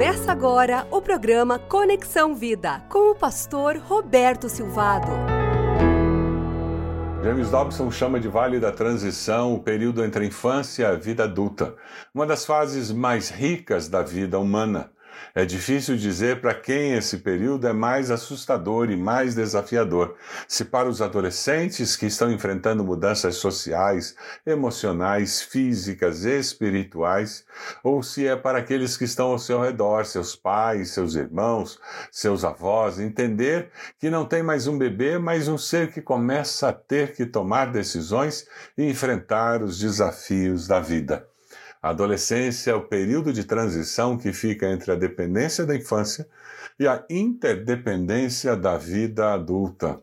Começa agora o programa Conexão Vida com o pastor Roberto Silvado. James Dobson chama de Vale da Transição o período entre a infância e a vida adulta, uma das fases mais ricas da vida humana. É difícil dizer para quem esse período é mais assustador e mais desafiador. Se para os adolescentes que estão enfrentando mudanças sociais, emocionais, físicas, espirituais, ou se é para aqueles que estão ao seu redor, seus pais, seus irmãos, seus avós, entender que não tem mais um bebê, mas um ser que começa a ter que tomar decisões e enfrentar os desafios da vida. A adolescência é o período de transição que fica entre a dependência da infância e a interdependência da vida adulta.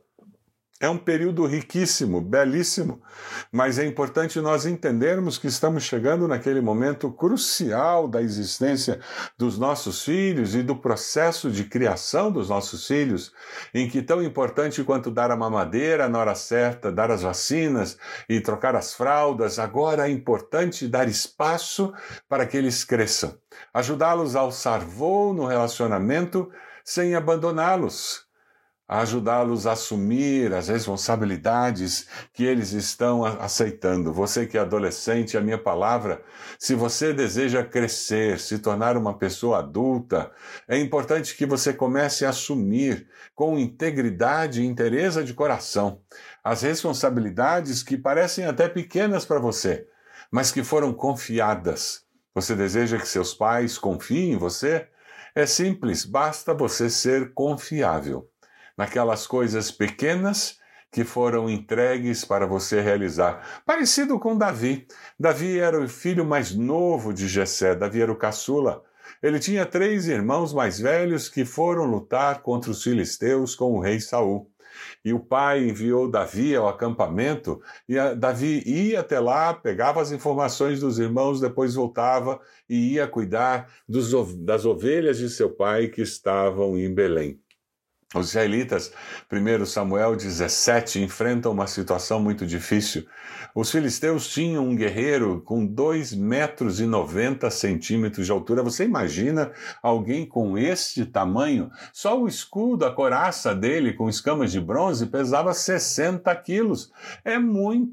É um período riquíssimo, belíssimo, mas é importante nós entendermos que estamos chegando naquele momento crucial da existência dos nossos filhos e do processo de criação dos nossos filhos, em que tão importante quanto dar a mamadeira na hora certa, dar as vacinas e trocar as fraldas, agora é importante dar espaço para que eles cresçam, ajudá-los a alçar voo no relacionamento sem abandoná-los a ajudá-los a assumir as responsabilidades que eles estão aceitando. Você que é adolescente, a minha palavra, se você deseja crescer, se tornar uma pessoa adulta, é importante que você comece a assumir com integridade e interesse de coração as responsabilidades que parecem até pequenas para você, mas que foram confiadas. Você deseja que seus pais confiem em você? É simples, basta você ser confiável naquelas coisas pequenas que foram entregues para você realizar. Parecido com Davi. Davi era o filho mais novo de Jessé, Davi era o caçula. Ele tinha três irmãos mais velhos que foram lutar contra os filisteus com o rei Saul. E o pai enviou Davi ao acampamento, e Davi ia até lá, pegava as informações dos irmãos, depois voltava e ia cuidar dos, das ovelhas de seu pai que estavam em Belém. Os israelitas, 1 Samuel 17, enfrentam uma situação muito difícil. Os filisteus tinham um guerreiro com 2 metros e 90 centímetros de altura. Você imagina alguém com este tamanho? Só o escudo, a coraça dele com escamas de bronze pesava 60 quilos. É muito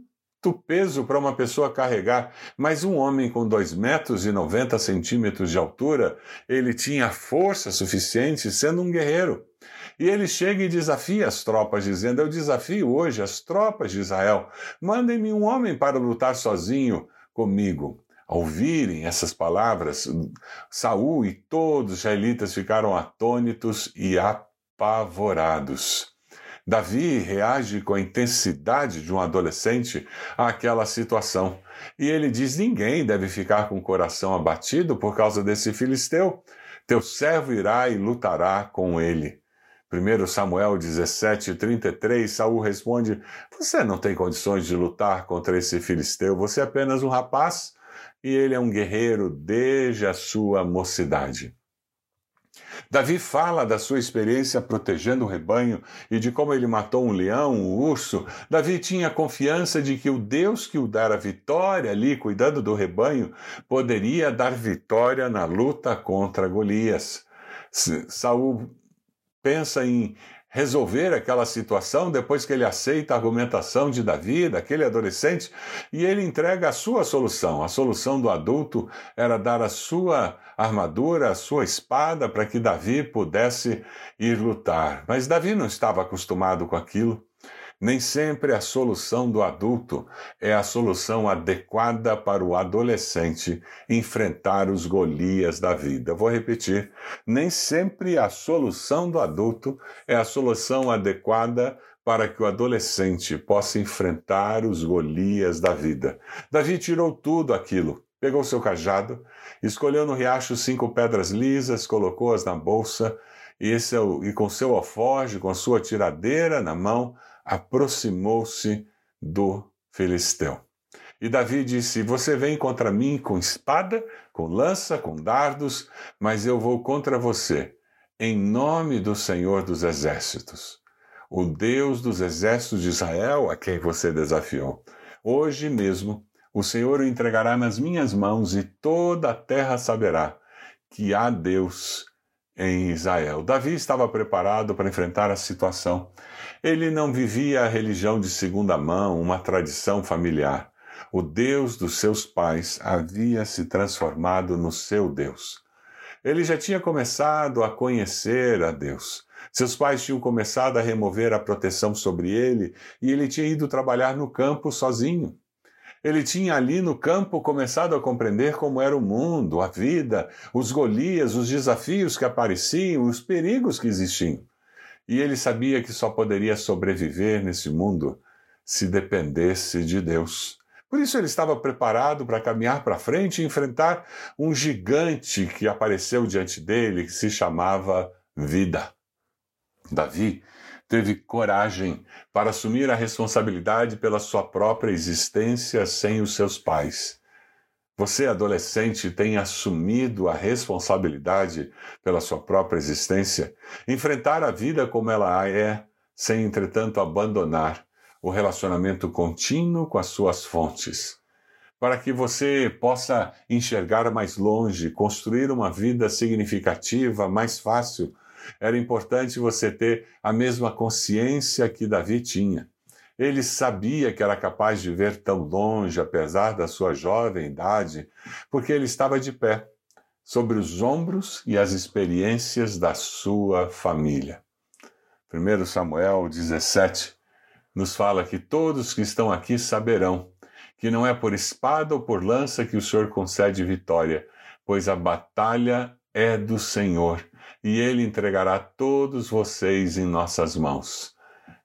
peso para uma pessoa carregar, mas um homem com 2 metros e 90 centímetros de altura, ele tinha força suficiente sendo um guerreiro. E ele chega e desafia as tropas, dizendo: Eu desafio hoje as tropas de Israel, mandem-me um homem para lutar sozinho comigo. Ao ouvirem essas palavras, Saul e todos os israelitas ficaram atônitos e apavorados. Davi reage com a intensidade de um adolescente àquela situação. E ele diz: Ninguém deve ficar com o coração abatido por causa desse filisteu. Teu servo irá e lutará com ele. 1 Samuel 17, 33, Saul responde: Você não tem condições de lutar contra esse filisteu, você é apenas um rapaz e ele é um guerreiro desde a sua mocidade. Davi fala da sua experiência protegendo o rebanho e de como ele matou um leão, um urso. Davi tinha confiança de que o Deus que o dera vitória ali, cuidando do rebanho, poderia dar vitória na luta contra Golias. Saul pensa em resolver aquela situação depois que ele aceita a argumentação de Davi, daquele adolescente, e ele entrega a sua solução. A solução do adulto era dar a sua armadura, a sua espada, para que Davi pudesse ir lutar. Mas Davi não estava acostumado com aquilo. Nem sempre a solução do adulto é a solução adequada para o adolescente enfrentar os Golias da vida. Vou repetir: nem sempre a solução do adulto é a solução adequada para que o adolescente possa enfrentar os Golias da vida. Davi tirou tudo aquilo, pegou seu cajado, escolheu no riacho cinco pedras lisas, colocou-as na bolsa e, é e com seu alforge, com a sua tiradeira na mão, aproximou-se do filisteu. E Davi disse: Você vem contra mim com espada, com lança, com dardos, mas eu vou contra você, em nome do Senhor dos Exércitos, o Deus dos exércitos de Israel a quem você desafiou. Hoje mesmo o Senhor o entregará nas minhas mãos e toda a terra saberá que há Deus em Israel. Davi estava preparado para enfrentar a situação. Ele não vivia a religião de segunda mão, uma tradição familiar. O Deus dos seus pais havia se transformado no seu Deus. Ele já tinha começado a conhecer a Deus. Seus pais tinham começado a remover a proteção sobre ele e ele tinha ido trabalhar no campo sozinho. Ele tinha ali no campo começado a compreender como era o mundo, a vida, os Golias, os desafios que apareciam, os perigos que existiam. E ele sabia que só poderia sobreviver nesse mundo se dependesse de Deus. Por isso ele estava preparado para caminhar para frente e enfrentar um gigante que apareceu diante dele, que se chamava vida. Davi teve coragem para assumir a responsabilidade pela sua própria existência sem os seus pais. Você, adolescente, tem assumido a responsabilidade pela sua própria existência? Enfrentar a vida como ela é, sem, entretanto, abandonar o relacionamento contínuo com as suas fontes? Para que você possa enxergar mais longe, construir uma vida significativa, mais fácil, era importante você ter a mesma consciência que Davi tinha. Ele sabia que era capaz de ver tão longe, apesar da sua jovem idade, porque ele estava de pé, sobre os ombros e as experiências da sua família. 1 Samuel 17 nos fala que todos que estão aqui saberão que não é por espada ou por lança que o Senhor concede vitória, pois a batalha é do Senhor e ele entregará todos vocês em nossas mãos.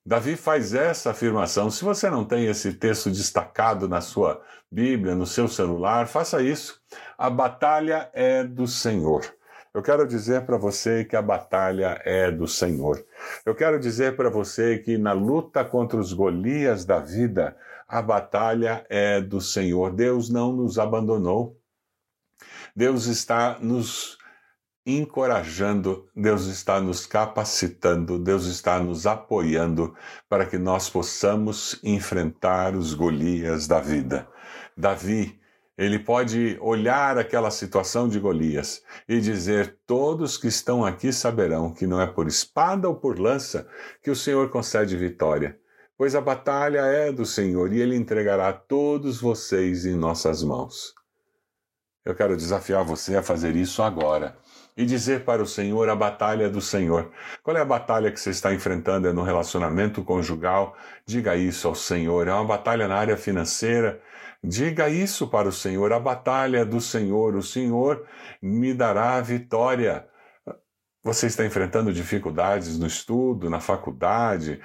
Davi faz essa afirmação. Se você não tem esse texto destacado na sua Bíblia, no seu celular, faça isso. A batalha é do Senhor. Eu quero dizer para você que a batalha é do Senhor. Eu quero dizer para você que na luta contra os Golias da vida, a batalha é do Senhor. Deus não nos abandonou. Deus está nos encorajando, Deus está nos capacitando, Deus está nos apoiando para que nós possamos enfrentar os Golias da vida. Davi, ele pode olhar aquela situação de Golias e dizer: Todos que estão aqui saberão que não é por espada ou por lança que o Senhor concede vitória, pois a batalha é do Senhor e ele entregará todos vocês em nossas mãos. Eu quero desafiar você a fazer isso agora e dizer para o Senhor a batalha do Senhor. Qual é a batalha que você está enfrentando? É no relacionamento conjugal? Diga isso ao Senhor. É uma batalha na área financeira? Diga isso para o Senhor. A batalha do Senhor. O Senhor me dará a vitória. Você está enfrentando dificuldades no estudo, na faculdade,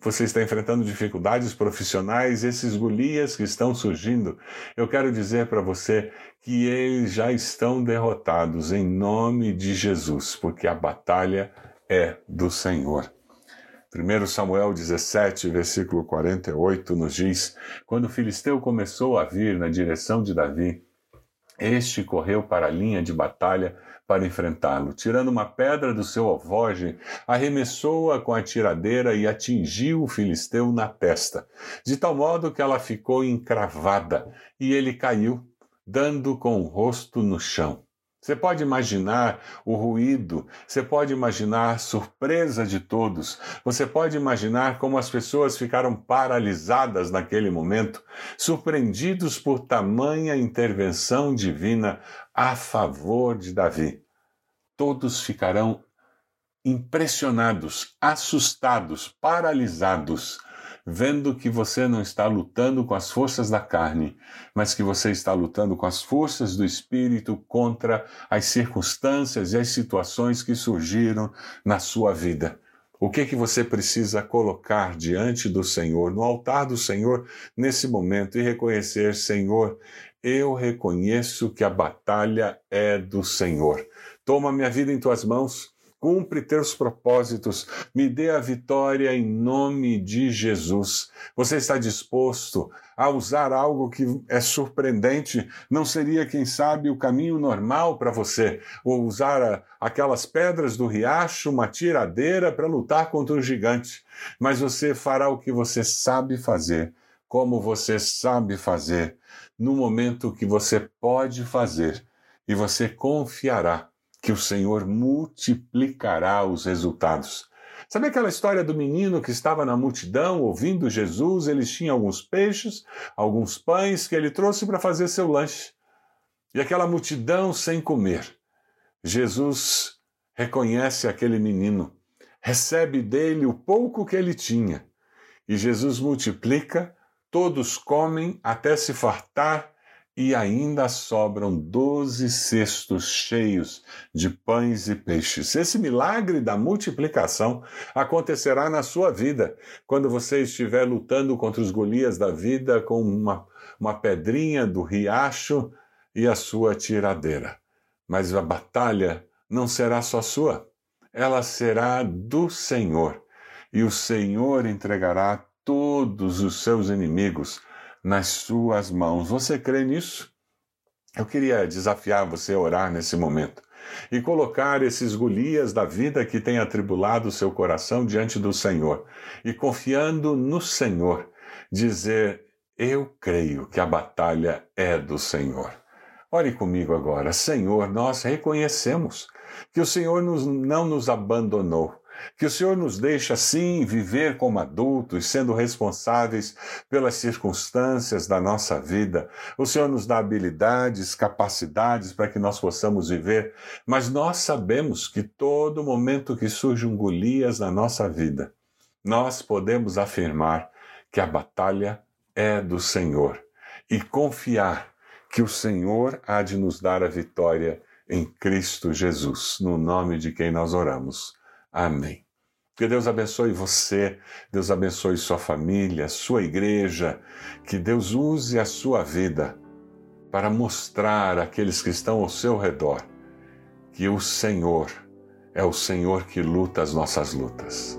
você está enfrentando dificuldades profissionais, esses Golias que estão surgindo. Eu quero dizer para você que eles já estão derrotados em nome de Jesus, porque a batalha é do Senhor. 1 Samuel 17, versículo 48 nos diz: Quando o filisteu começou a vir na direção de Davi, este correu para a linha de batalha para enfrentá-lo. Tirando uma pedra do seu alvoge, arremessou-a com a tiradeira e atingiu o filisteu na testa, de tal modo que ela ficou encravada e ele caiu, dando com o rosto no chão. Você pode imaginar o ruído, você pode imaginar a surpresa de todos, você pode imaginar como as pessoas ficaram paralisadas naquele momento, surpreendidos por tamanha intervenção divina a favor de Davi. Todos ficarão impressionados, assustados, paralisados vendo que você não está lutando com as forças da carne, mas que você está lutando com as forças do espírito contra as circunstâncias e as situações que surgiram na sua vida. O que que você precisa colocar diante do Senhor, no altar do Senhor, nesse momento e reconhecer, Senhor, eu reconheço que a batalha é do Senhor. Toma minha vida em tuas mãos cumpre teus propósitos, me dê a vitória em nome de Jesus. Você está disposto a usar algo que é surpreendente? Não seria, quem sabe, o caminho normal para você? Ou usar aquelas pedras do riacho, uma tiradeira para lutar contra um gigante? Mas você fará o que você sabe fazer, como você sabe fazer, no momento que você pode fazer, e você confiará que o Senhor multiplicará os resultados. Sabe aquela história do menino que estava na multidão ouvindo Jesus? Eles tinham alguns peixes, alguns pães que ele trouxe para fazer seu lanche. E aquela multidão sem comer. Jesus reconhece aquele menino, recebe dele o pouco que ele tinha. E Jesus multiplica, todos comem até se fartar e ainda sobram doze cestos cheios de pães e peixes. Esse milagre da multiplicação acontecerá na sua vida, quando você estiver lutando contra os Golias da vida com uma, uma pedrinha do riacho e a sua tiradeira. Mas a batalha não será só sua, ela será do Senhor. E o Senhor entregará todos os seus inimigos nas suas mãos. Você crê nisso? Eu queria desafiar você a orar nesse momento e colocar esses Golias da vida que têm atribulado o seu coração diante do Senhor e confiando no Senhor, dizer: Eu creio que a batalha é do Senhor. Ore comigo agora. Senhor, nós reconhecemos que o Senhor nos, não nos abandonou que o Senhor nos deixa, sim, viver como adultos, sendo responsáveis pelas circunstâncias da nossa vida. O Senhor nos dá habilidades, capacidades para que nós possamos viver, mas nós sabemos que todo momento que surge um Golias na nossa vida, nós podemos afirmar que a batalha é do Senhor e confiar que o Senhor há de nos dar a vitória em Cristo Jesus, no nome de quem nós oramos. Amém. Que Deus abençoe você, Deus abençoe sua família, sua igreja, que Deus use a sua vida para mostrar àqueles que estão ao seu redor que o Senhor é o Senhor que luta as nossas lutas.